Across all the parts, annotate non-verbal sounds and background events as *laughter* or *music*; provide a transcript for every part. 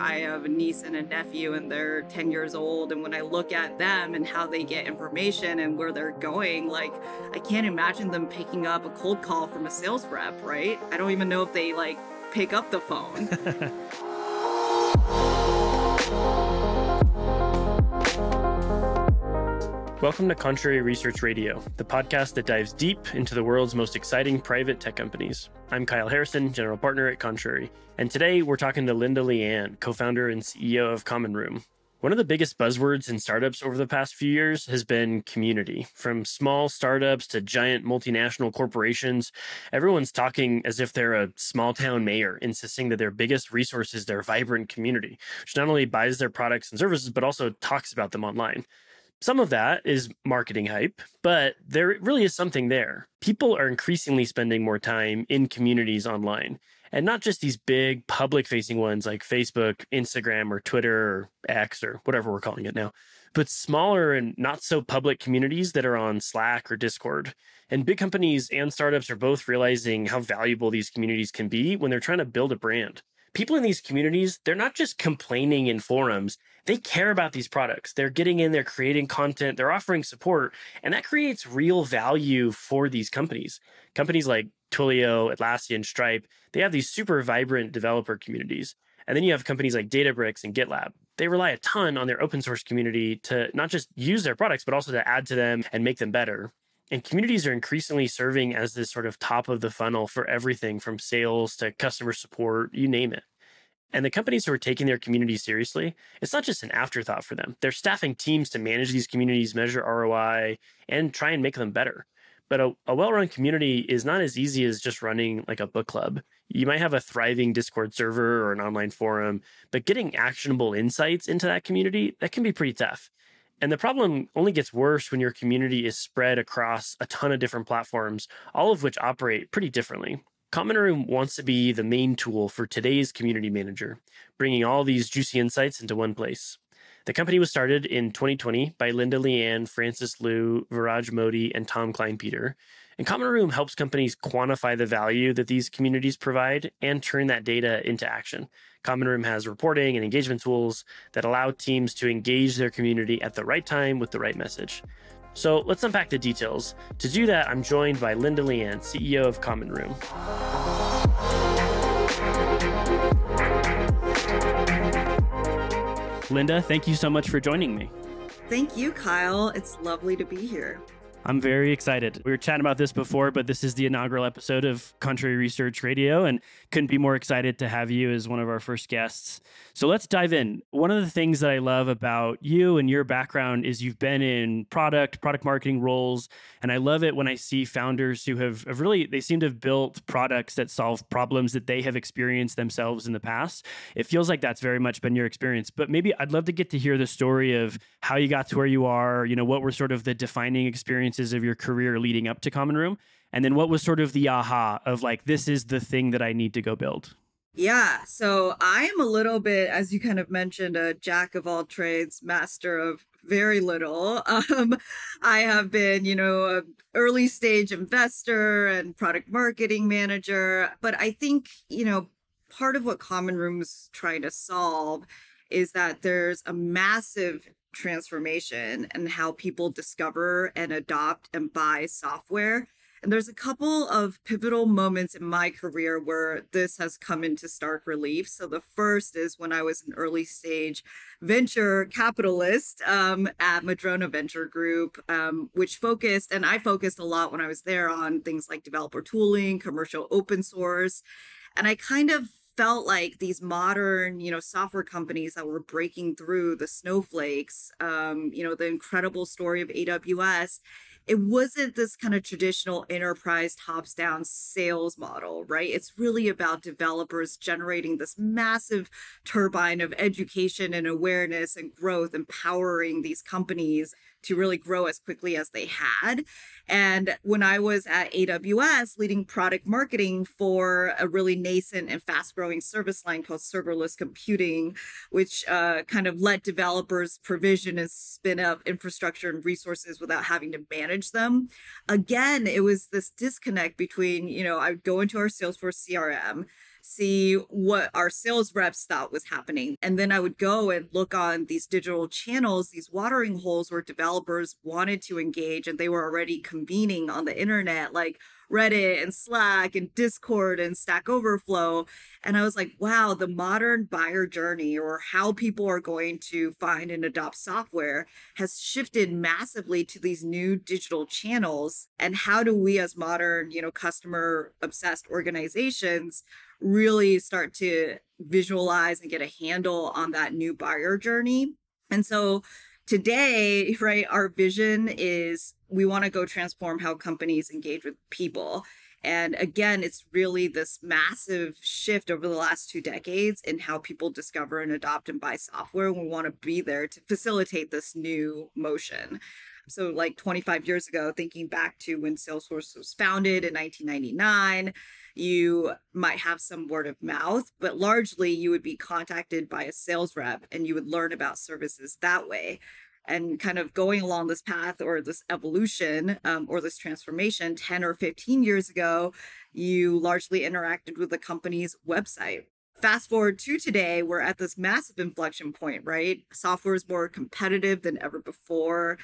I have a niece and a nephew, and they're 10 years old. And when I look at them and how they get information and where they're going, like, I can't imagine them picking up a cold call from a sales rep, right? I don't even know if they like pick up the phone. *laughs* Welcome to Contrary Research Radio, the podcast that dives deep into the world's most exciting private tech companies. I'm Kyle Harrison, general partner at Contrary, and today we're talking to Linda Lian, co founder and CEO of Common Room. One of the biggest buzzwords in startups over the past few years has been community. From small startups to giant multinational corporations, everyone's talking as if they're a small town mayor, insisting that their biggest resource is their vibrant community, which not only buys their products and services, but also talks about them online. Some of that is marketing hype, but there really is something there. People are increasingly spending more time in communities online, and not just these big public facing ones like Facebook, Instagram, or Twitter, or X, or whatever we're calling it now, but smaller and not so public communities that are on Slack or Discord. And big companies and startups are both realizing how valuable these communities can be when they're trying to build a brand people in these communities, they're not just complaining in forums. They care about these products. They're getting in, they're creating content, they're offering support, and that creates real value for these companies. Companies like Twilio, Atlassian, Stripe, they have these super vibrant developer communities. And then you have companies like Databricks and GitLab. They rely a ton on their open source community to not just use their products, but also to add to them and make them better. And communities are increasingly serving as this sort of top of the funnel for everything from sales to customer support, you name it. And the companies who are taking their community seriously, it's not just an afterthought for them. They're staffing teams to manage these communities, measure ROI, and try and make them better. But a, a well run community is not as easy as just running like a book club. You might have a thriving Discord server or an online forum, but getting actionable insights into that community, that can be pretty tough. And the problem only gets worse when your community is spread across a ton of different platforms, all of which operate pretty differently. Common Room wants to be the main tool for today's community manager, bringing all these juicy insights into one place. The company was started in 2020 by Linda Lian, Francis Luu, Viraj Mody, and Tom Kleinpeter. And Common Room helps companies quantify the value that these communities provide and turn that data into action. Common Room has reporting and engagement tools that allow teams to engage their community at the right time with the right message. So let's unpack the details. To do that, I'm joined by Linda Lian, CEO of Common Room. Linda, thank you so much for joining me. Thank you, Kyle. It's lovely to be here. I'm very excited. We were chatting about this before, but this is the inaugural episode of Contrary Research Radio, and couldn't be more excited to have you as one of our first guests. So let's dive in. One of the things that I love about you and your background is you've been in product, product marketing roles, and I love it when I see founders who have, have really they seem to have built products that solve problems that they have experienced themselves in the past. It feels like that's very much been your experience. But maybe I'd love to get to hear the story of how you got to where you are. You know, what were sort of the defining experiences experiences of your career leading up to Common Room? And then what was sort of the aha of like, this is the thing that I need to go build? Yeah. So I am a little bit, as you kind of mentioned, a jack of all trades, master of very little. *laughs* Um, I have been, you know, a early stage investor and product marketing manager. But I think, you know, part of what Common Room's trying to solve is that there's a massive transformation and how people discover and adopt and buy software. And there's a couple of pivotal moments in my career where this has come into stark relief. So the first is when I was an early stage venture capitalist um, at Madrona Venture Group, um, which focused, and I focused a lot when I was there on things like developer tooling, commercial open source. And I kind of felt like these modern, you know, software companies that were breaking through the snowflakes, um, you know, the incredible story of AWS, it wasn't this kind of traditional enterprise tops down sales model, right? It's really about developers generating this massive turbine of education and awareness and growth, empowering these companies to really grow as quickly as they had. And when I was at AWS leading product marketing for a really nascent and fast growing service line called serverless computing, which uh, kind of let developers provision and spin up infrastructure and resources without having to manage them. Again, it was this disconnect between, you know, I would go into our Salesforce CRM see what our sales reps thought was happening. And then I would go and look on these digital channels, these watering holes where developers wanted to engage and they were already convening on the internet, like Reddit and Slack and Discord and Stack Overflow. And I was like, wow, the modern buyer journey or how people are going to find and adopt software has shifted massively to these new digital channels. And how do we as modern, you know, customer obsessed organizations really start to visualize and get a handle on that new buyer journey? And so today, *laughs* right, our vision is we want to go transform how companies engage with people. And again, it's really this massive shift over the last two decades in how people discover and adopt and buy software. We want to be there to facilitate this new motion. So, like 25 years ago, thinking back to when Salesforce was founded in 1999, you might have some word of mouth, but largely you would be contacted by a sales rep and you would learn about services that way. And kind of going along this path or this evolution um, or this transformation 10 or 15 years ago, you largely interacted with the company's website fast forward to today, we're at this massive inflection point, right? Software is more competitive than ever before.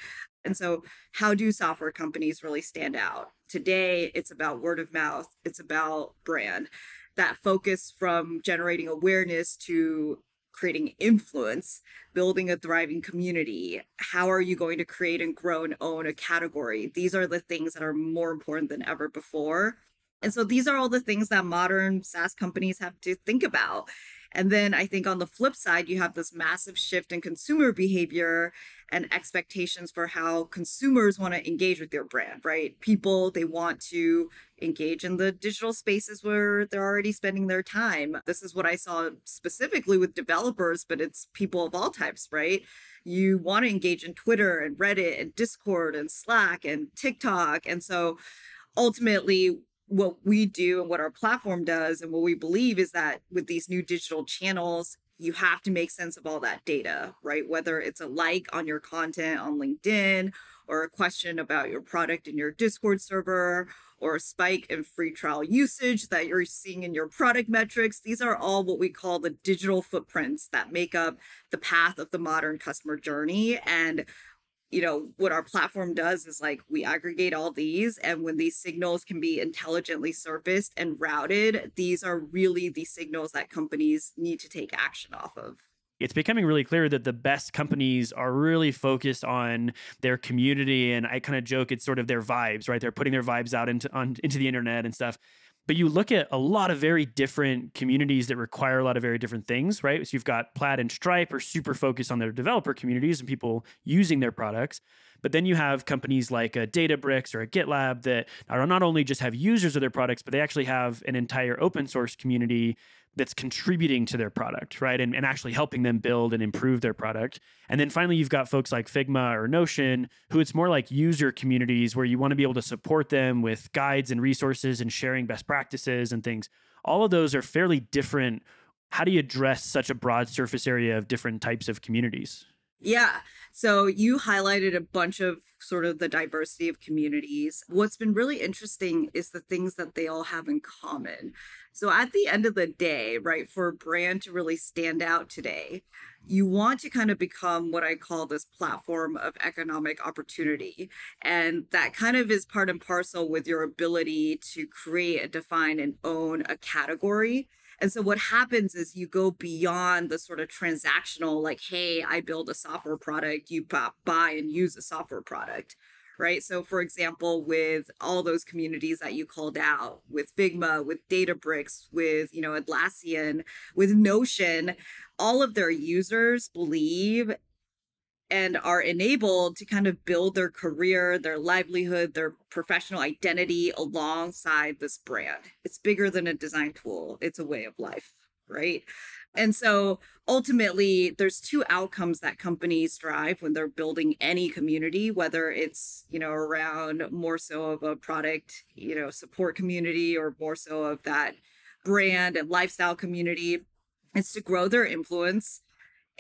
And so, how do software companies really stand out? Today, it's about word of mouth, it's about brand. That focus from generating awareness to creating influence, building a thriving community. How are you going to create and grow and own a category? These are the things that are more important than ever before. And so these are all the things that modern SaaS companies have to think about. And then I think on the flip side, you have this massive shift in consumer behavior and expectations for how consumers want to engage with their brand, right? People, they want to engage in the digital spaces where they're already spending their time. This is what I saw specifically with developers, but it's people of all types, right? You want to engage in Twitter and Reddit and Discord and Slack and TikTok. And so ultimately, what we do and what our platform does and what we believe is that with these new digital channels you have to make sense of all that data right? Whether it's a like on your content on linkedin or a question about your product in your discord server or a spike in free trial usage that you're seeing in your product metrics. These are all what we call the digital footprints that make up the path of the modern customer journey. And you know what our platform does is like we aggregate all these and when these signals can be intelligently surfaced and routed these are really the signals that companies need to take action off of. It's becoming really clear that the best companies are really focused on their community and i kind of joke it's sort of their vibes right? They're putting their vibes out into on, into the internet and stuff but you look at a lot of very different communities that require a lot of very different things, right? So you've got Plaid and Stripe are super focused on their developer communities and people using their products. But then you have companies like a Databricks or a GitLab that are not only just have users of their products, but they actually have an entire open source community that's contributing to their product, right? And, and actually helping them build and improve their product. And then finally, you've got folks like Figma or Notion, who it's more like user communities where you want to be able to support them with guides and resources and sharing best practices and things. All of those are fairly different. How do you address such a broad surface area of different types of communities? Yeah. So you highlighted a bunch of sort of the diversity of communities. What's been really interesting is the things that they all have in common. So at the end of the day, right, for a brand to really stand out today, you want to kind of become what I call this platform of economic opportunity. And that kind of is part and parcel with your ability to create define and own a category. And so what happens is you go beyond the sort of transactional, like, hey, I build a software product, you buy and use a software product right? So, for example, with all those communities that you called out, with Figma, with Databricks, with you know Atlassian, with Notion, all of their users believe and are enabled to kind of build their career, their livelihood, their professional identity alongside this brand. It's bigger than a design tool, it's a way of life, right? And so ultimately, there's two outcomes that companies drive when they're building any community, whether it's, you know, around more so of a product, you know, support community or more so of that brand and lifestyle community. It's to grow their influence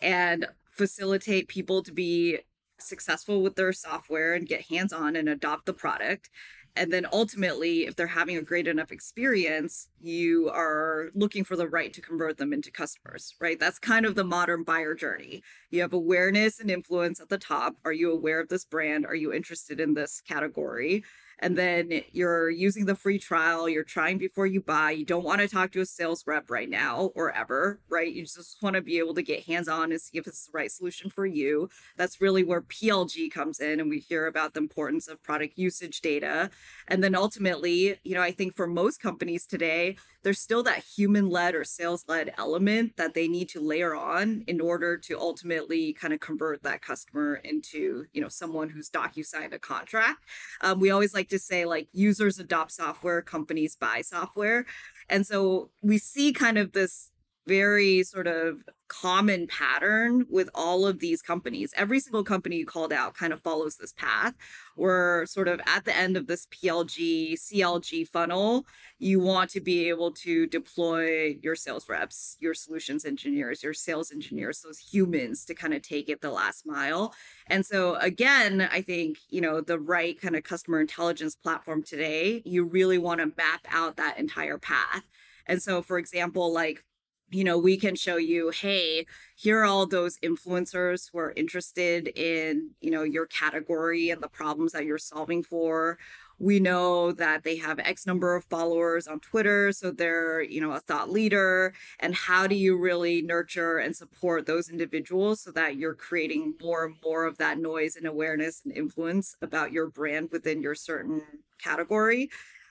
and facilitate people to be successful with their software and get hands on and adopt the product. And then ultimately, if they're having a great enough experience, you are looking for the right to convert them into customers, right? That's kind of the modern buyer journey. You have awareness and influence at the top. Are you aware of this brand? Are you interested in this category? And then you're using the free trial, you're trying before you buy. You don't want to talk to a sales rep right now or ever, right? You just want to be able to get hands on and see if it's the right solution for you. That's really where PLG comes in, and we hear about the importance of product usage data. And then ultimately, you know, I think for most companies today, there's still that human led or sales led element that they need to layer on in order to ultimately kind of convert that customer into, you know, someone who's docu signed a contract. Um, we always like to say like users adopt software, companies buy software. And so we see kind of this very sort of common pattern with all of these companies. Every single company you called out kind of follows this path. We're sort of at the end of this PLG, CLG funnel. You want to be able to deploy your sales reps, your solutions engineers, your sales engineers, those humans to kind of take it the last mile. And so, again, I think, you know, the right kind of customer intelligence platform today, you really want to map out that entire path. And so, for example, like, you know, we can show you, hey, here are all those influencers who are interested in, you know, your category and the problems that you're solving for. We know that they have X number of followers on Twitter, so they're, you know, a thought leader. And how do you really nurture and support those individuals so that you're creating more and more of that noise and awareness and influence about your brand within your certain category?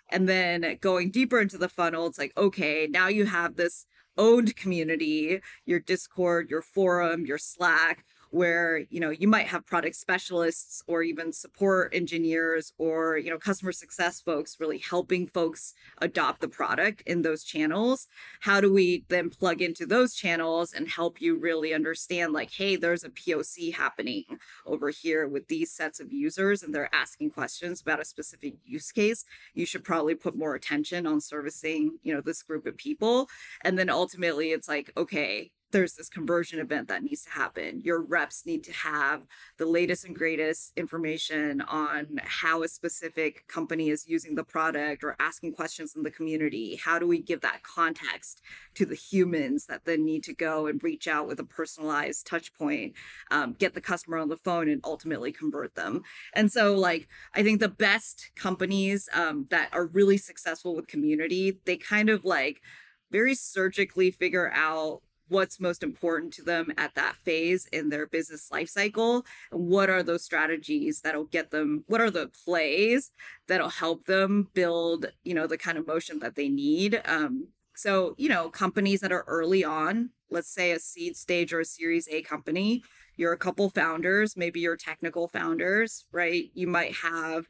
And then going deeper into the funnel, it's like, okay, now you have this owned community, your Discord, your forum, your Slack, where you know you might have product specialists or even support engineers or you know customer success folks really helping folks adopt the product in those channels. How do we then plug into those channels and help you really understand like hey there's a poc happening over here with these sets of users and they're asking questions about a specific use case? You should probably put more attention on servicing you know this group of people. And then ultimately it's like okay there's this conversion event that needs to happen. Your reps need to have the latest and greatest information on how a specific company is using the product or asking questions in the community. How do we give that context to the humans that then need to go and reach out with a personalized touch point, um, get the customer on the phone, and ultimately convert them? And so, like, I think the best companies um, that are really successful with community, they kind of like very surgically figure out what's most important to them at that phase in their business life cycle and what are those strategies that'll get them what are the plays that'll help them build you know the kind of motion that they need? Um, so you know companies that are early on let's say a seed stage or a series a company you're a couple founders maybe you're technical founders right? You might have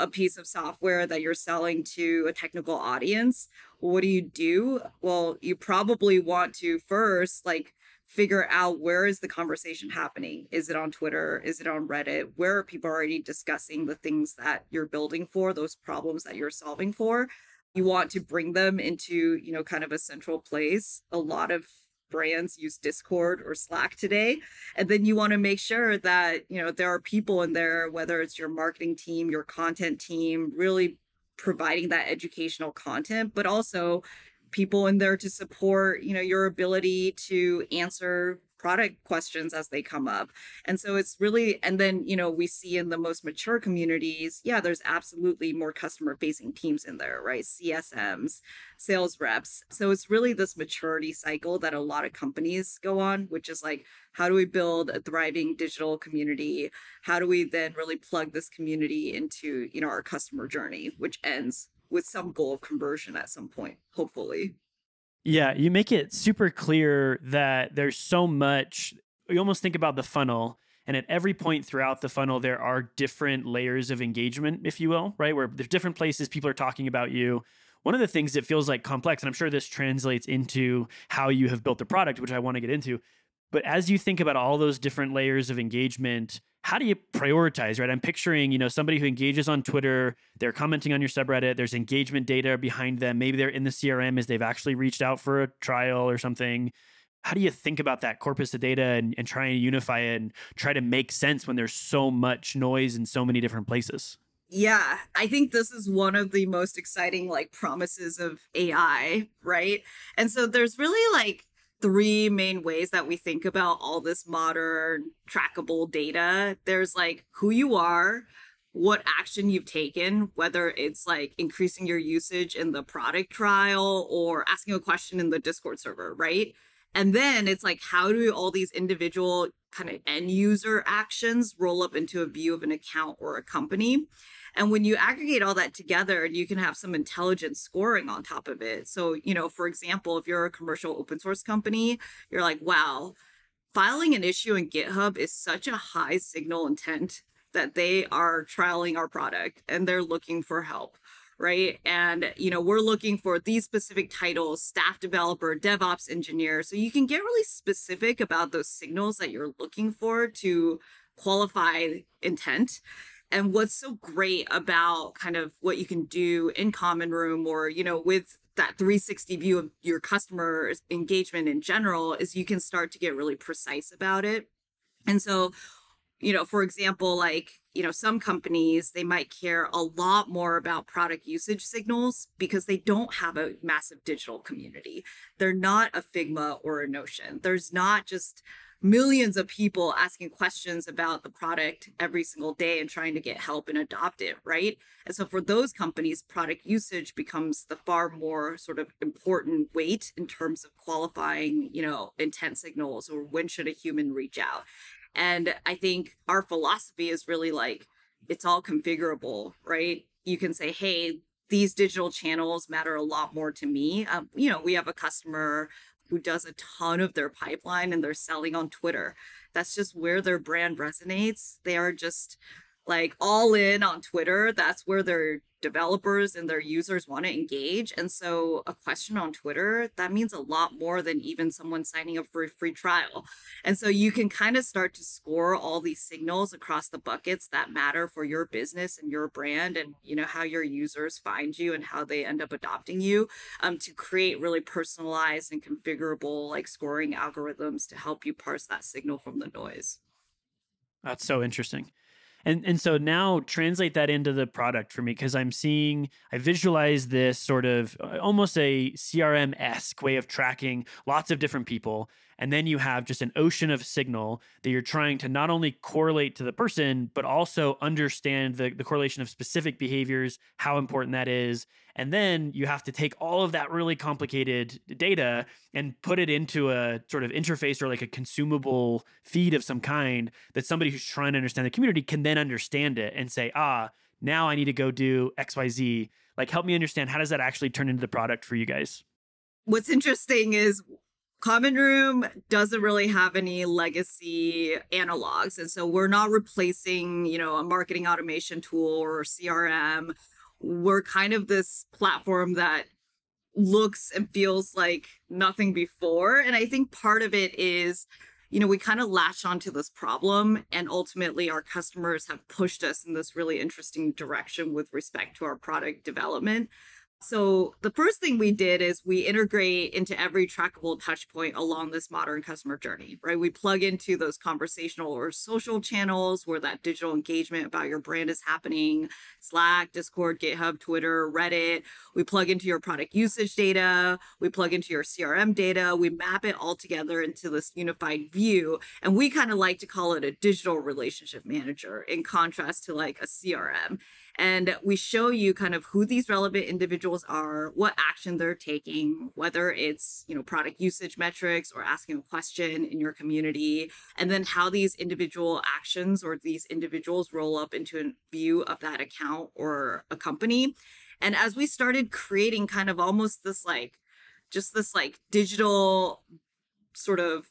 a piece of software that you're selling to a technical audience, what do you do? Well, you probably want to first like figure out where is the conversation happening? Is it on Twitter? Is it on Reddit? Where are people already discussing the things that you're building for, those problems that you're solving for? You want to bring them into, you know, kind of a central place. A lot of brands use Discord or Slack today. And then you want to make sure that, you know, there are people in there, whether it's your marketing team, your content team, really providing that educational content, but also people in there to support, you know, your ability to answer product questions as they come up. And so it's really, and then, you know, we see in the most mature communities, yeah, there's absolutely more customer facing teams in there, right? CSMs, sales reps. So it's really this maturity cycle that a lot of companies go on, which is like, how do we build a thriving digital community? How do we then really plug this community into, you know, our customer journey, which ends with some goal of conversion at some point, hopefully. Yeah, you make it super clear that there's so much. You almost think about the funnel, and at every point throughout the funnel, there are different layers of engagement, if you will, right? Where there's different places people are talking about you. One of the things that feels like complex, and I'm sure this translates into how you have built the product, which I want to get into. But as you think about all those different layers of engagement, how do you prioritize, right? I'm picturing, you know, somebody who engages on Twitter, they're commenting on your subreddit, there's engagement data behind them. Maybe they're in the CRM as they've actually reached out for a trial or something. How do you think about that corpus of data and, and try and unify it and try to make sense when there's so much noise in so many different places? Yeah, I think this is one of the most exciting like promises of AI, right? And so there's really like three main ways that we think about all this modern trackable data. There's like who you are, what action you've taken, whether it's like increasing your usage in the product trial or asking a question in the Discord server, right? And then it's like, how do all these individual kind of end user actions roll up into a view of an account or a company? And when you aggregate all that together, you can have some intelligent scoring on top of it. So, you know, for example, if you're a commercial open source company, you're like, wow, filing an issue in GitHub is such a high signal intent that they are trialing our product and they're looking for help right? And you know, we're looking for these specific titles, staff developer, DevOps engineer. So you can get really specific about those signals that you're looking for to qualify intent. And what's so great about kind of what you can do in Common Room or, you know, with that 360 view of your customer engagement in general is you can start to get really precise about it. And so, you know, for example, like, you know, some companies, they might care a lot more about product usage signals because they don't have a massive digital community. They're not a Figma or a Notion. There's not just millions of people asking questions about the product every single day and trying to get help and adopt it, right? And so for those companies, product usage becomes the far more sort of important weight in terms of qualifying, you know, intent signals or when should a human reach out. And I think our philosophy is really like it's all configurable, right? You can say, hey, these digital channels matter a lot more to me. Um, you know, we have a customer who does a ton of their pipeline and they're selling on Twitter. That's just where their brand resonates. They are just like all in on Twitter. That's where their developers and their users want to engage. And so a question on Twitter, that means a lot more than even someone signing up for a free trial. And so you can kind of start to score all these signals across the buckets that matter for your business and your brand and you know how your users find you and how they end up adopting you um, to create really personalized and configurable like scoring algorithms to help you parse that signal from the noise. That's so interesting and and so now translate that into the product for me because i'm seeing i visualize this sort of uh, almost a crm-esque way of tracking lots of different people and then you have just an ocean of signal that you're trying to not only correlate to the person, but also understand the, the correlation of specific behaviors, how important that is. And then you have to take all of that really complicated data and put it into a sort of interface or like a consumable feed of some kind that somebody who's trying to understand the community can then understand it and say, ah, now I need to go do XYZ. Like, help me understand how does that actually turn into the product for you guys? What's interesting is Common Room doesn't really have any legacy analogs. And so we're not replacing, you know, a marketing automation tool or CRM. We're kind of this platform that looks and feels like nothing before. And I think part of it is, you know, we kind of latch onto this problem and ultimately our customers have pushed us in this really interesting direction with respect to our product development. So the first thing we did is we integrate into every trackable touch point along this modern customer journey, right? We plug into those conversational or social channels where that digital engagement about your brand is happening, Slack, Discord, GitHub, Twitter, Reddit. We plug into your product usage data, we plug into your CRM data, we map it all together into this unified view. And we kind of like to call it a digital relationship manager in contrast to like a CRM and we show you kind of who these relevant individuals are what action they're taking whether it's you know product usage metrics or asking a question in your community and then how these individual actions or these individuals roll up into a view of that account or a company. And as we started creating kind of almost this like just this like digital sort of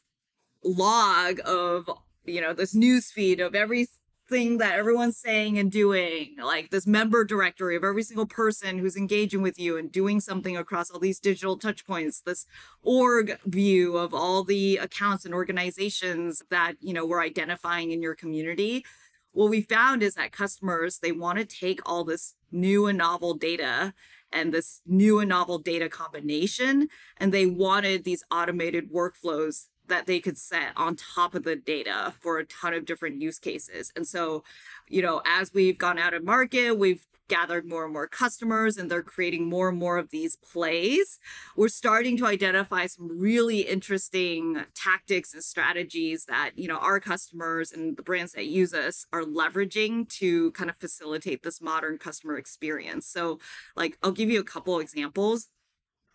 log of you know this news feed of every thing that everyone's saying and doing, like this member directory of every single person who's engaging with you and doing something across all these digital touch points, this org view of all the accounts and organizations that, you know, we're identifying in your community. What we found is that customers, they want to take all this new and novel data and this new and novel data combination, and they wanted these automated workflows that they could set on top of the data for a ton of different use cases. And so, you know, as we've gone out of market, we've gathered more and more customers and they're creating more and more of these plays, we're starting to identify some really interesting tactics and strategies that, you know, our customers and the brands that use us are leveraging to kind of facilitate this modern customer experience. So, like, I'll give you a couple examples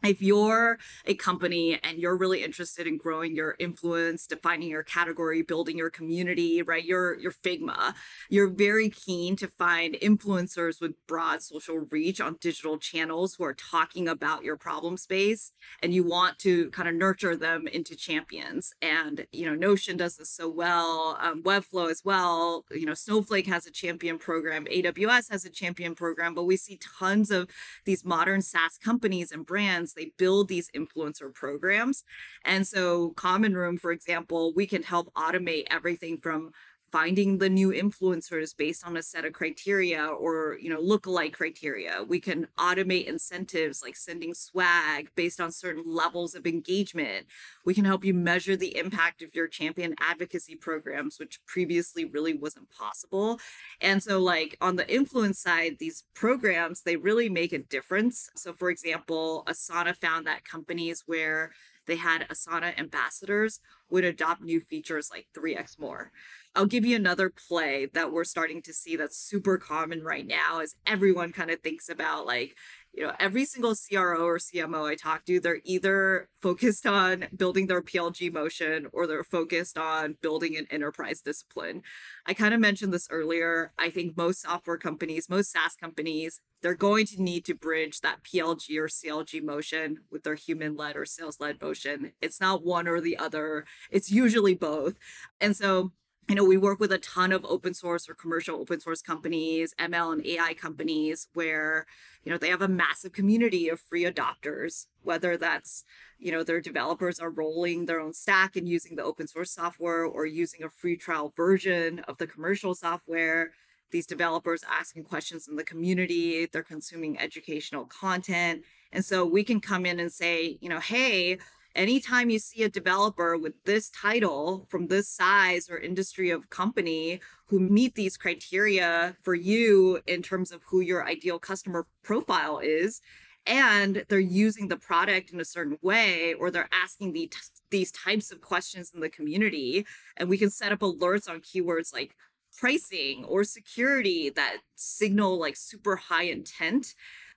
if you're a company and you're really interested in growing your influence defining your category building your community right you're you're figma you're very keen to find influencers with broad social reach on digital channels who are talking about your problem space and you want to kind of nurture them into champions. And you know notion does this so well um, webflow as well. You know snowflake has a champion program aws has a champion program but we see tons of these modern saas companies and brands they build these influencer programs. And so, Common Room, for example, we can help automate everything from finding the new influencers based on a set of criteria or you know lookalike criteria. We can automate incentives like sending swag based on certain levels of engagement. We can help you measure the impact of your champion advocacy programs which previously really wasn't possible. And so like on the influence side these programs they really make a difference. So for example asana found that companies where they had asana ambassadors would adopt new features like 3x more. I'll give you another play that we're starting to see that's super common right now as everyone kind of thinks about like, you know, every single CRO or CMO I talk to, they're either focused on building their PLG motion or they're focused on building an enterprise discipline. I kind of mentioned this earlier. I think most software companies, most SaaS companies, they're going to need to bridge that PLG or CLG motion with their human led or sales led motion. It's not one or the other, it's usually both. And so you know, we work with a ton of open source or commercial open source companies, ML and AI companies, where, you know, they have a massive community of free adopters, whether that's, you know, their developers are rolling their own stack and using the open source software or using a free trial version of the commercial software. These developers asking questions in the community, they're consuming educational content. And so we can come in and say, you know, hey, anytime you see a developer with this title from this size or industry of company who meet these criteria for you in terms of who your ideal customer profile is and they're using the product in a certain way or they're asking the, these types of questions in the community and we can set up alerts on keywords like pricing or security that signal like super high intent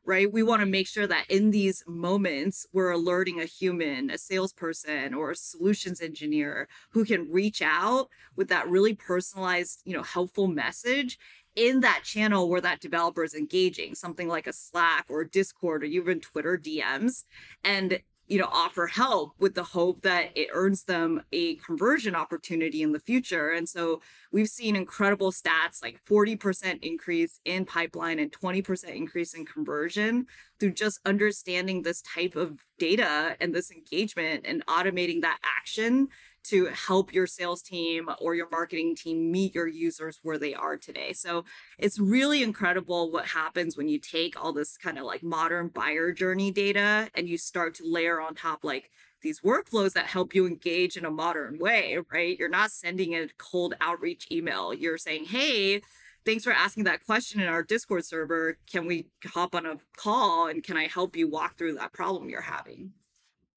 right? We want to make sure that in these moments, we're alerting a human, a salesperson, or a solutions engineer who can reach out with that really personalized, you know, helpful message in that channel where that developer is engaging, something like a Slack or Discord or even Twitter DMs. And you know offer help with the hope that it earns them a conversion opportunity in the future. And so we've seen incredible stats like 40% increase in pipeline and 20% increase in conversion through just understanding this type of data and this engagement and automating that action to help your sales team or your marketing team meet your users where they are today. So it's really incredible what happens when you take all this kind of like modern buyer journey data and you start to layer on top like these workflows that help you engage in a modern way, right? You're not sending a cold outreach email. You're saying, hey, thanks for asking that question in our Discord server. Can we hop on a call and can I help you walk through that problem you're having?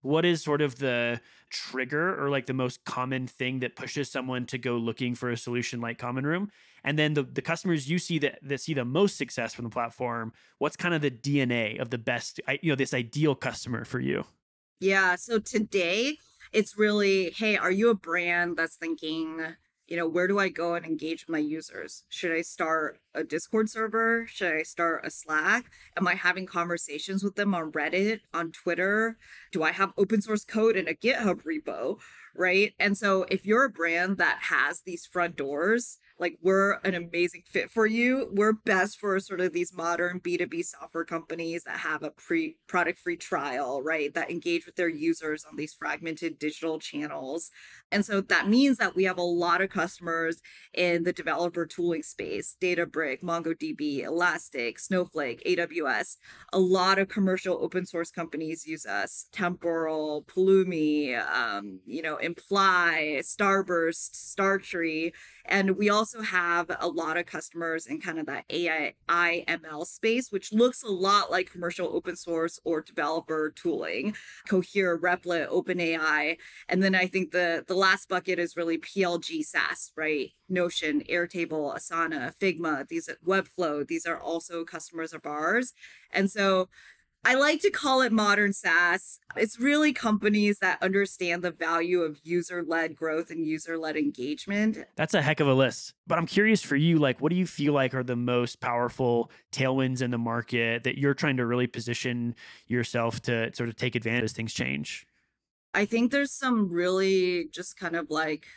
What is sort of the trigger or like the most common thing that pushes someone to go looking for a solution like common room? And then the, the customers you see that, that see the most success from the platform what's kind of the dna of the best you know this ideal customer for you? Yeah so today it's really hey are you a brand that's thinking you know, where do I go and engage my users? Should I start a Discord server? Should I start a Slack? Am I having conversations with them on Reddit, on Twitter? Do I have open source code in a GitHub repo? Right. And so if you're a brand that has these front doors, like we're an amazing fit for you. We're best for sort of these modern B2B software companies that have a pre product free trial, right? That engage with their users on these fragmented digital channels. And so that means that we have a lot of customers in the developer tooling space, Databricks, MongoDB, Elastic, Snowflake, AWS. A lot of commercial open source companies use us. Temporal, Pulumi, um, you know, Imply, Starburst, Startree. And we also have a lot of customers in kind of that AI ML space, which looks a lot like commercial open source or developer tooling, Cohere, Replit, OpenAI. And then I think the the last bucket is really PLG SaaS, right? Notion, Airtable, Asana, Figma, these Webflow, these are also customers of ours. And so I like to call it modern SaaS. It's really companies that understand the value of user led growth and user led engagement. That's a heck of a list. But I'm curious for you, like, what do you feel like are the most powerful tailwinds in the market that you're trying to really position yourself to sort of take advantage as things change? I think there's some really just kind of like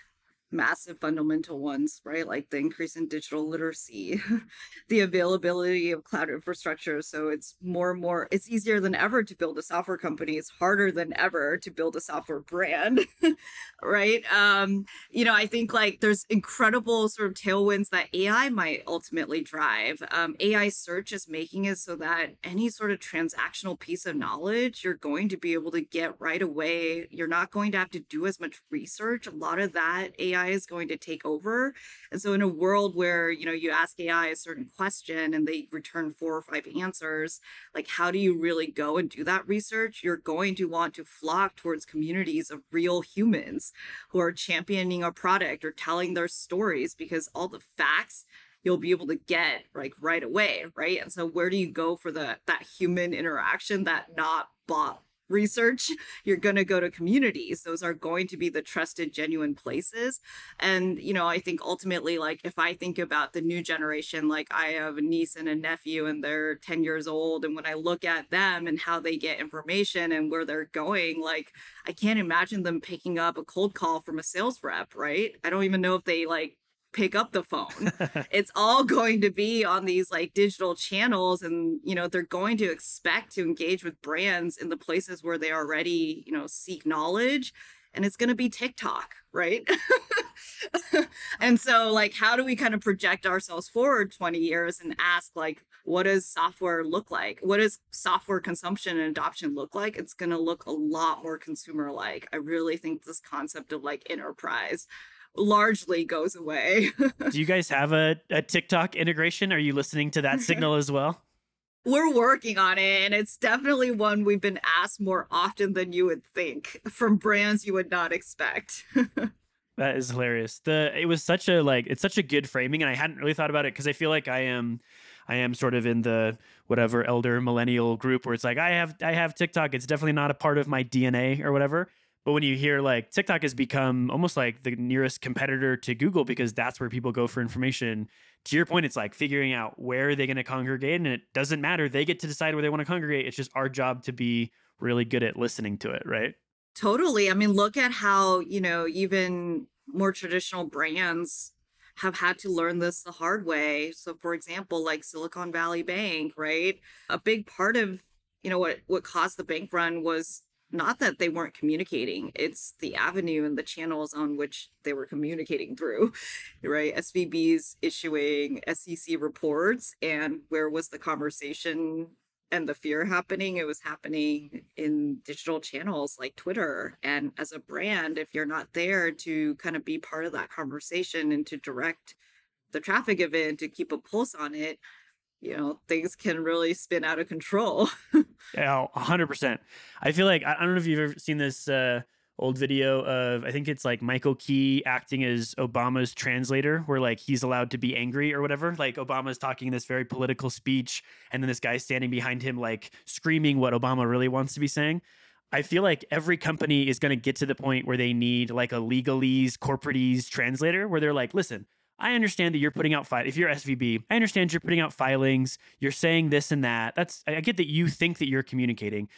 massive fundamental ones, right? Like the increase in digital literacy, *laughs* the availability of cloud infrastructure. So it's more and more, it's easier than ever to build a software company. It's harder than ever to build a software brand, *laughs* right? Um, you know, I think like there's incredible sort of tailwinds that AI might ultimately drive. Um, AI search is making it so that any sort of transactional piece of knowledge you're going to be able to get right away. You're not going to have to do as much research. A lot of that AI AI is going to take over. And so in a world where, you know, you ask AI a certain question and they return four or five answers, like how do you really go and do that research? You're going to want to flock towards communities of real humans who are championing a product or telling their stories because all the facts you'll be able to get like right away right and so where do you go for the that human interaction that not bot research, *laughs* you're going to go to communities. Those are going to be the trusted, genuine places. And, you know, I think ultimately, like, if I think about the new generation, like, I have a niece and a nephew, and they're 10 years old. And when I look at them and how they get information and where they're going, like, I can't imagine them picking up a cold call from a sales rep, right? I don't even know if they, like, pick up the phone. *laughs* it's all going to be on these like digital channels and you know they're going to expect to engage with brands in the places where they already, you know, seek knowledge and it's going to be TikTok, right? *laughs* and so like how do we kind of project ourselves forward 20 years and ask like what does software look like? What does software consumption and adoption look like? It's going to look a lot more consumer like. I really think this concept of like enterprise largely goes away. *laughs* Do you guys have a, a TikTok integration? Are you listening to that signal as well? *laughs* We're working on it, and it's definitely one we've been asked more often than you would think from brands you would not expect. *laughs* that is hilarious. The it was such a like it's such a good framing, and I hadn't really thought about it because I feel like I am I am sort of in the whatever elder millennial group where it's like I have I have TikTok. It's definitely not a part of my DNA or whatever. But when you hear like TikTok has become almost like the nearest competitor to Google because that's where people go for information. To your point, it's like figuring out where are they going to congregate, and it doesn't matter. They get to decide where they want to congregate. It's just our job to be really good at listening to it, right? Totally. I mean, look at how, you know, even more traditional brands have had to learn this the hard way. So for example, like Silicon Valley Bank, right? A big part of, you know, what what caused the bank run was not that they weren't communicating it's the avenue and the channels on which they were communicating through *laughs* right? Svb's issuing sec reports and where was the conversation and the fear happening? It was happening in digital channels like twitter. And as a brand if you're not there to kind of be part of that conversation and to direct the traffic of it to keep a pulse on it you know things can really spin out of control. *laughs* Yeah 100% i feel like i don't know if you've ever seen this uh, old video of i think it's like michael key acting as obama's translator where like he's allowed to be angry or whatever. Like obama's talking this very political speech and then this guy standing behind him like screaming what obama really wants to be saying. I feel like every company is going to get to the point where they need like a legalese, corporatese translator where they're like, listen, I understand that you're putting out file. If you're SVB, I understand you're putting out filings. You're saying this and that. That's I get that you think that you're communicating,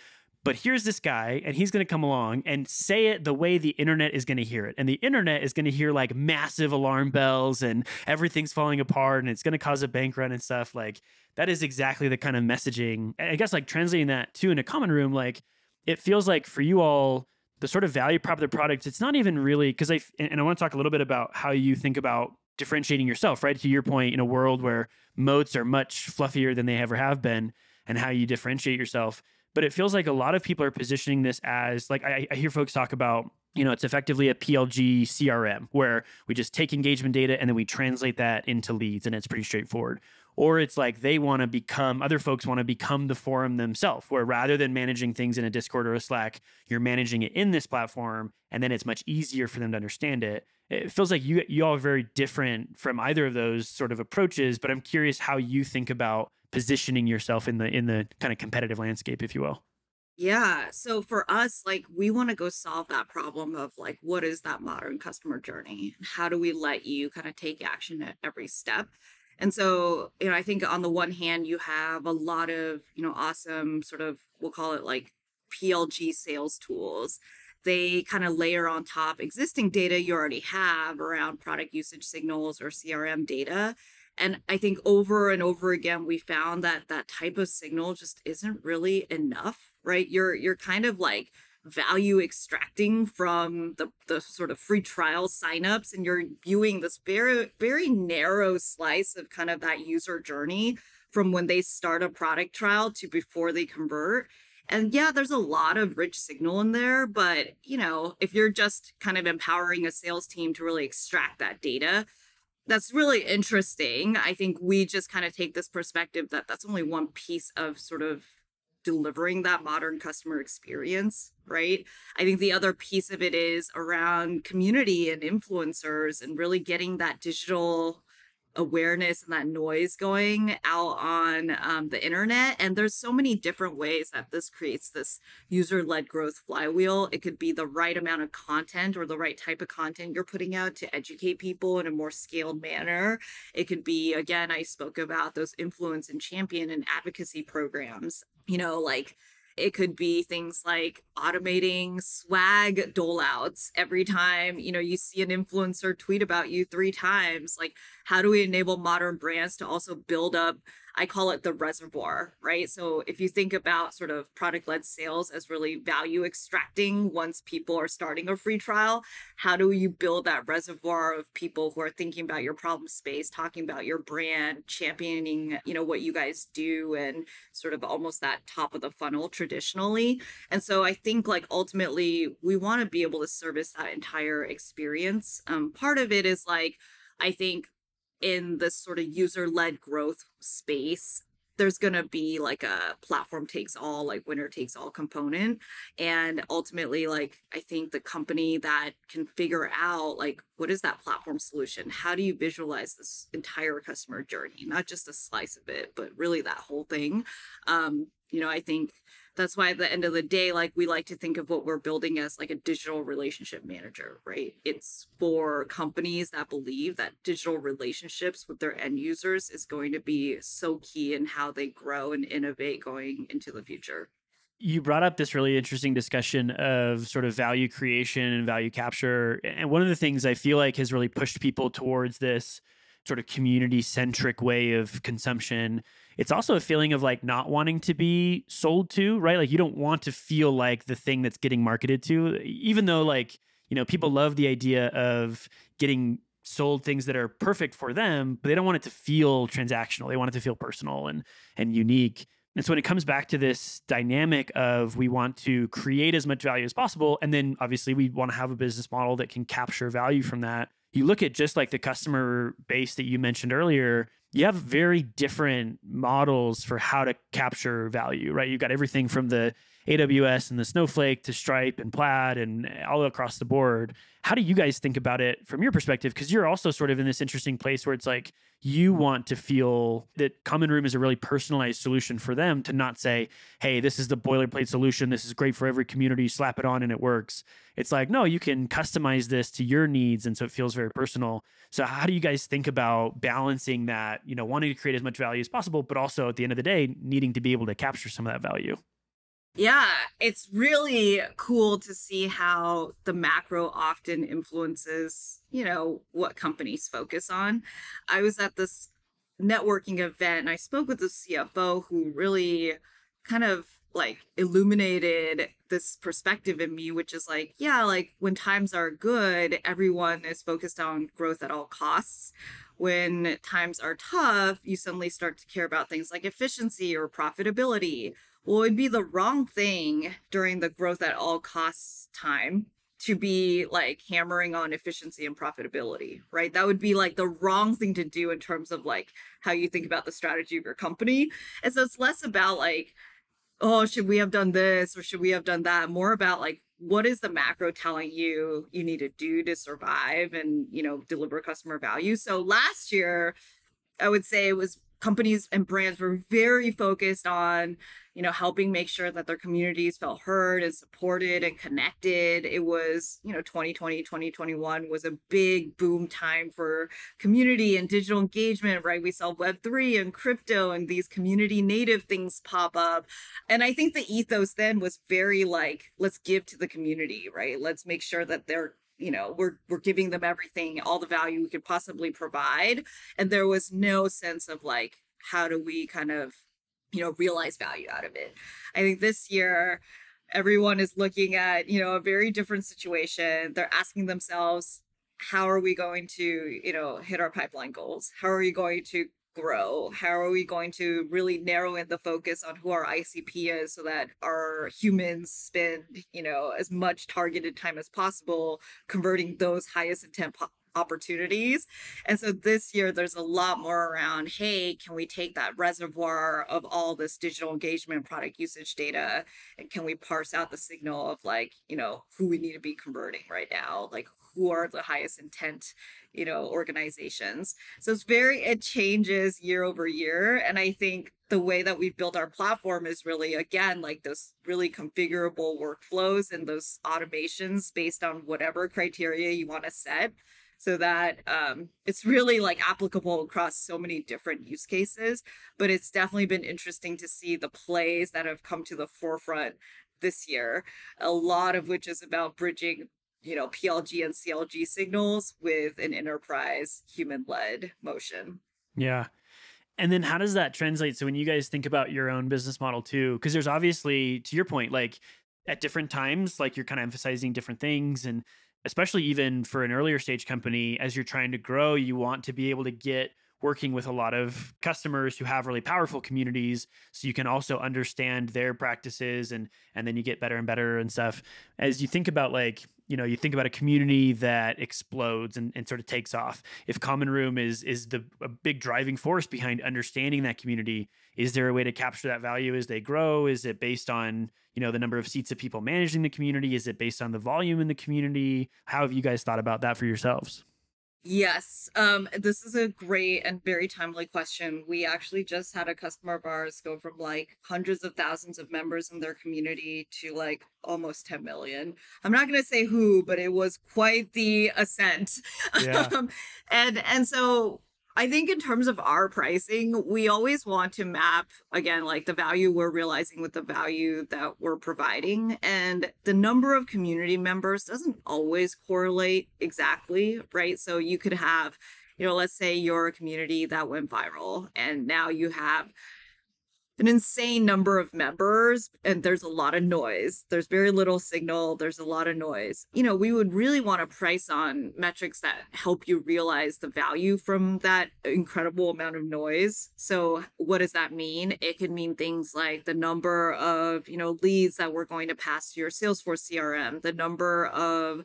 but here's this guy, and he's going to come along and say it the way the internet is going to hear it, and the internet is going to hear like massive alarm bells and everything's falling apart, and it's going to cause a bank run and stuff. Like that is exactly the kind of messaging. I guess like translating that to in a common room, like it feels like for you all the sort of value prop of the product, it's not even really because I and I want to talk a little bit about how you think about differentiating yourself, right? To your point, in a world where moats are much fluffier than they ever have been, and how you differentiate yourself. but it feels like a lot of people are positioning this as like I, I hear folks talk about you know, it's effectively a PLG CRM where we just take engagement data and then we translate that into leads and it's pretty straightforward. Or it's like they want to become, other folks want to become the forum themselves, where rather than managing things in a Discord or a Slack, you're managing it in this platform and then it's much easier for them to understand it. It feels like you you all are very different from either of those sort of approaches, but I'm curious how you think about positioning yourself in the in the kind of competitive landscape, if you will. Yeah. So for us, like we want to go solve that problem of like, what is that modern customer journey? How do we let you kind of take action at every step? And so, you know, I think on the one hand, you have a lot of, you know, awesome sort of, we'll call it like PLG sales tools. They kind of layer on top existing data you already have around product usage signals or CRM data and i think over and over again we found that that type of signal just isn't really enough right you're you're kind of like value extracting from the, the sort of free trial signups and you're viewing this very very narrow slice of kind of that user journey from when they start a product trial to before they convert and yeah there's a lot of rich signal in there but you know if you're just kind of empowering a sales team to really extract that data that's really interesting. I think we just kind of take this perspective that that's only one piece of sort of delivering that modern customer experience, right? I think the other piece of it is around community and influencers and really getting that digital awareness and that noise going out on um, the internet. And there's so many different ways that this creates this user led growth flywheel. It could be the right amount of content or the right type of content you're putting out to educate people in a more scaled manner. It could be, again, I spoke about those influence and champion and advocacy programs, you know, like it could be things like automating swag doleouts every time, you know, you see an influencer tweet about you three times. Like, how do we enable modern brands to also build up I call it the reservoir, right? So if you think about sort of product led sales as really value extracting once people are starting a free trial, how do you build that reservoir of people who are thinking about your problem space, talking about your brand, championing, you know, what you guys do and sort of almost that top of the funnel traditionally. And so I think like ultimately we want to be able to service that entire experience. Um, part of it is like, I think in this sort of user led growth space, there's going to be like a platform takes all, like winner takes all component. And ultimately, like, I think the company that can figure out, like, what is that platform solution? How do you visualize this entire customer journey? Not just a slice of it, but really that whole thing. Um, you know, I think that's why at the end of the day like we like to think of what we're building as like a digital relationship manager right? It's for companies that believe that digital relationships with their end users is going to be so key in how they grow and innovate going into the future. You brought up this really interesting discussion of sort of value creation and value capture and one of the things i feel like has really pushed people towards this sort of community centric way of consumption it's also a feeling of like not wanting to be sold to, right? Like you don't want to feel like the thing that's getting marketed to, even though like, you know, people love the idea of getting sold things that are perfect for them, but they don't want it to feel transactional. They want it to feel personal and and unique. And so when it comes back to this dynamic of we want to create as much value as possible, and then obviously we want to have a business model that can capture value from that. You look at just like the customer base that you mentioned earlier, you have very different models for how to capture value, right? You've got everything from the AWS and the Snowflake to Stripe and Plaid and all across the board. How do you guys think about it from your perspective? Because you're also sort of in this interesting place where it's like you want to feel that Common Room is a really personalized solution for them to not say, hey, this is the boilerplate solution. This is great for every community. Slap it on and it works. It's like, no, you can customize this to your needs. And so it feels very personal. So, how do you guys think about balancing that, you know, wanting to create as much value as possible, but also at the end of the day, needing to be able to capture some of that value? Yeah, it's really cool to see how the macro often influences, you know, what companies focus on. I was at this networking event and I spoke with the CFO who really kind of like illuminated this perspective in me which is like yeah like when times are good everyone is focused on growth at all costs when times are tough you suddenly start to care about things like efficiency or profitability well, it'd be the wrong thing during the growth at all costs time to be like hammering on efficiency and profitability, right? That would be like the wrong thing to do in terms of like how you think about the strategy of your company. And so it's less about like, oh, should we have done this or should we have done that? More about like, what is the macro telling you you need to do to survive and, you know, deliver customer value? So last year, I would say it was companies and brands were very focused on you know helping make sure that their communities felt heard and supported and connected. It was you know 2020 2021 was a big boom time for community and digital engagement right? We saw web3 and crypto and these community native things pop up. And i think the ethos then was very like let's give to the community right? Let's make sure that they're you know we're we're giving them everything all the value we could possibly provide. And there was no sense of like how do we kind of you know realize value out of it. I think this year everyone is looking at you know a very different situation. They're asking themselves how are we going to you know hit our pipeline goals? How are we going to grow? How are we going to really narrow in the focus on who our ICP is so that our humans spend, you know, as much targeted time as possible converting those highest intent po- opportunities. And so this year there's a lot more around, hey, can we take that reservoir of all this digital engagement product usage data and can we parse out the signal of like, you know, who we need to be converting right now? Like who are the highest intent you know organizations. So it's very it changes year over year and i think the way that we've built our platform is really again like those really configurable workflows and those automations based on whatever criteria you want to set so that um, it's really like applicable across so many different use cases. But it's definitely been interesting to see the plays that have come to the forefront this year a lot of which is about bridging you know, PLG and CLG signals with an enterprise human led motion. Yeah. And then how does that translate? So when you guys think about your own business model too, because there's obviously, to your point, like at different times, like you're kind of emphasizing different things. And especially even for an earlier stage company, as you're trying to grow, you want to be able to get working with a lot of customers who have really powerful communities so you can also understand their practices and and then you get better and better and stuff. As you think about like you know you think about a community that explodes and, and sort of takes off if common room is is the a big driving force behind understanding that community is there a way to capture that value as they grow? Is it based on you know the number of seats of people managing the community? Is it based on the volume in the community? How have you guys thought about that for yourselves Yes, um, this is a great and very timely question. We actually just had a customer of ours go from like hundreds of thousands of members in their community to like almost 10 million. I'm not going to say who, but it was quite the ascent. *laughs* Yeah. Um, and and so I think in terms of our pricing, we always want to map again like the value we're realizing with the value that we're providing and the number of community members doesn't always correlate exactly, right? So you could have you know, let's say you're a community that went viral and now you have an insane number of members and there's a lot of noise. There's very little signal, there's a lot of noise. You know, we would really want to price on metrics that help you realize the value from that incredible amount of noise. So, what does that mean? It could mean things like the number of, you know, leads that we're going to pass to your Salesforce CRM, the number of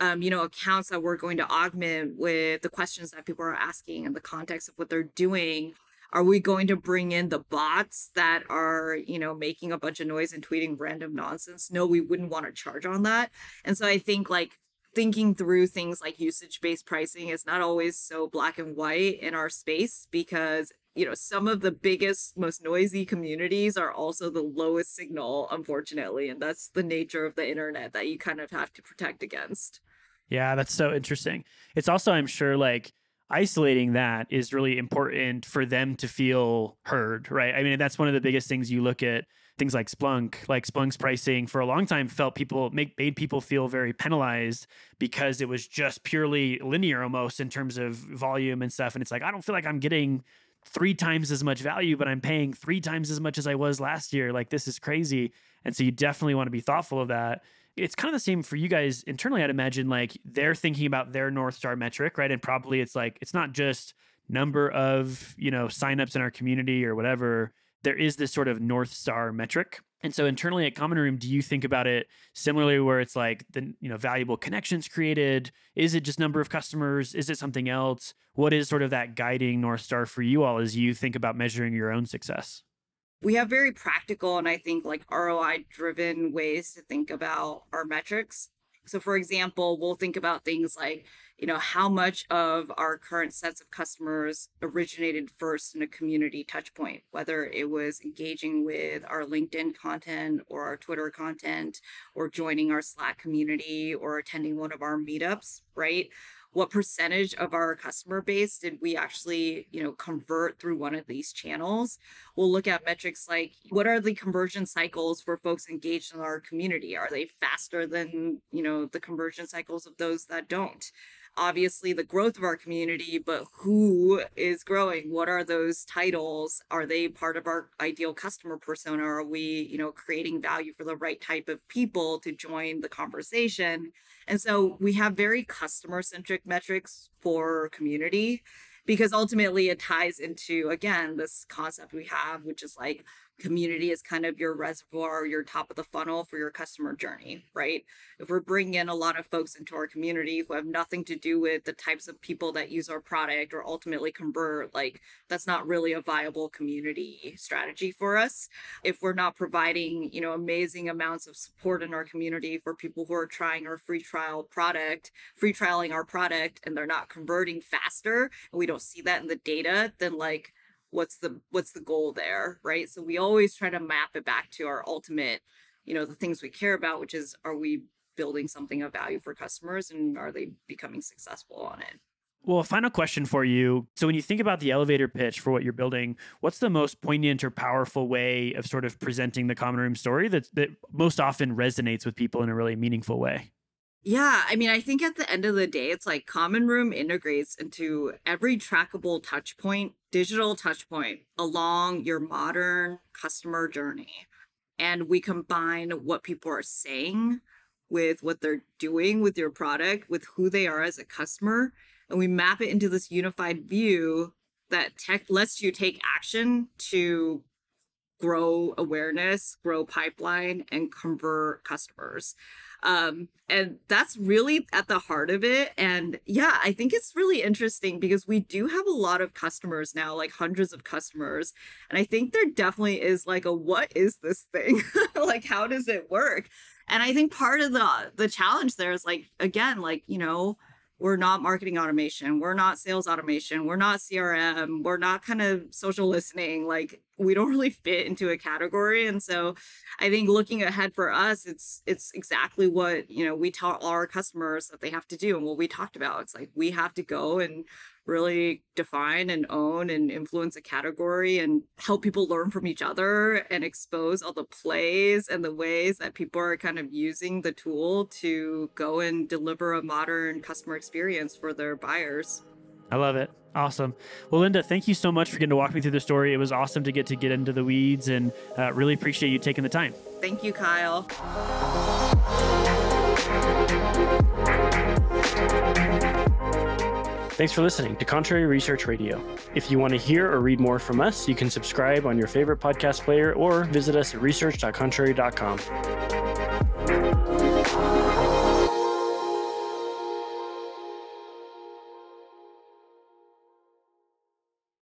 um, you know, accounts that we're going to augment with the questions that people are asking and the context of what they're doing are we going to bring in the bots that are you know making a bunch of noise and tweeting random nonsense? No we wouldn't want to charge on that. And so i think like thinking through things like usage based pricing is not always so black and white in our space because you know some of the biggest most noisy communities are also the lowest signal unfortunately and that's the nature of the internet that you kind of have to protect against. Yeah that's so interesting. It's also i'm sure like isolating that is really important for them to feel heard, right? I mean, that's one of the biggest things you look at things like Splunk, like Splunk's pricing for a long time felt people make made people feel very penalized because it was just purely linear almost in terms of volume and stuff. And it's like, I don't feel like I'm getting three times as much value, but I'm paying three times as much as I was last year. Like this is crazy. And so you definitely want to be thoughtful of that it's kind of the same for you guys internally. I'd imagine like they're thinking about their North Star metric, right? And probably it's like, it's not just number of, you know, signups in our community or whatever. there is this sort of North Star metric. And so internally at Common Room, do you think about it similarly where it's like the you know valuable connections created? Is it just number of customers? Is it something else? What is sort of that guiding North Star for you all as you think about measuring your own success? We have very practical and I think like ROI driven ways to think about our metrics. So, for example, we'll think about things like, you know, how much of our current sets of customers originated first in a community touchpoint, whether it was engaging with our LinkedIn content or our Twitter content or joining our Slack community or attending one of our meetups, right? What percentage of our customer base did we actually you know convert through one of these channels? We'll look at metrics like what are the conversion cycles for folks engaged in our community? Are they faster than you know the conversion cycles of those that don't obviously the growth of our community, but who is growing? What are those titles? Are they part of our ideal customer persona? Are we, you know, creating value for the right type of people to join the conversation? And so we have very customer centric metrics for community because ultimately it ties into again this concept we have which is like community is kind of your reservoir, your top of the funnel for your customer journey, right? If we're bringing in a lot of folks into our community who have nothing to do with the types of people that use our product or ultimately convert, like that's not really a viable community strategy for us. If we're not providing, you know, amazing amounts of support in our community for people who are trying our free trial product, free trialing our product, and they're not converting faster, and we don't see that in the data, then like what's the what's the goal there right so we always try to map it back to our ultimate you know the things we care about which is are we building something of value for customers and are they becoming successful on it well, final question for you. So, when you think about the elevator pitch for what you're building, what's the most poignant or powerful way of sort of presenting the common room story that that most often resonates with people in a really meaningful way? Yeah, I mean, I think at the end of the day, it's like Common Room integrates into every trackable touch point, digital touch point along your modern customer journey. And we combine what people are saying with what they're doing with your product, with who they are as a customer. And we map it into this unified view that tech lets you take action to grow awareness, grow pipeline, and convert customers. Um, and that's really at the heart of it. And yeah, I think it's really interesting because we do have a lot of customers now, like hundreds of customers. And I think there definitely is like a what is this thing? *laughs* like, how does it work? And I think part of the the challenge there is like, again, like, you know, we're not marketing automation we're not sales automation we're not crm we're not kind of social listening like we don't *laughs* really fit into a category. And so i think looking ahead for us it's it's exactly what you know we tell our customers that they have to do and what we talked about. It's like we have to go and really define and own and influence a category and help people learn from each other and expose all the plays and the ways that people are kind of using the tool to go and deliver a modern customer experience for their buyers. I love it. Awesome. Well, Linda, thank you so much for getting to walk me through the story. It was awesome to get to get into the weeds and uh, really appreciate you taking the time. Thank you, Kyle. Thanks for listening to Contrary Research Radio. If you want to hear or read more from us, you can subscribe on your favorite podcast player or visit us at research.contrary.com.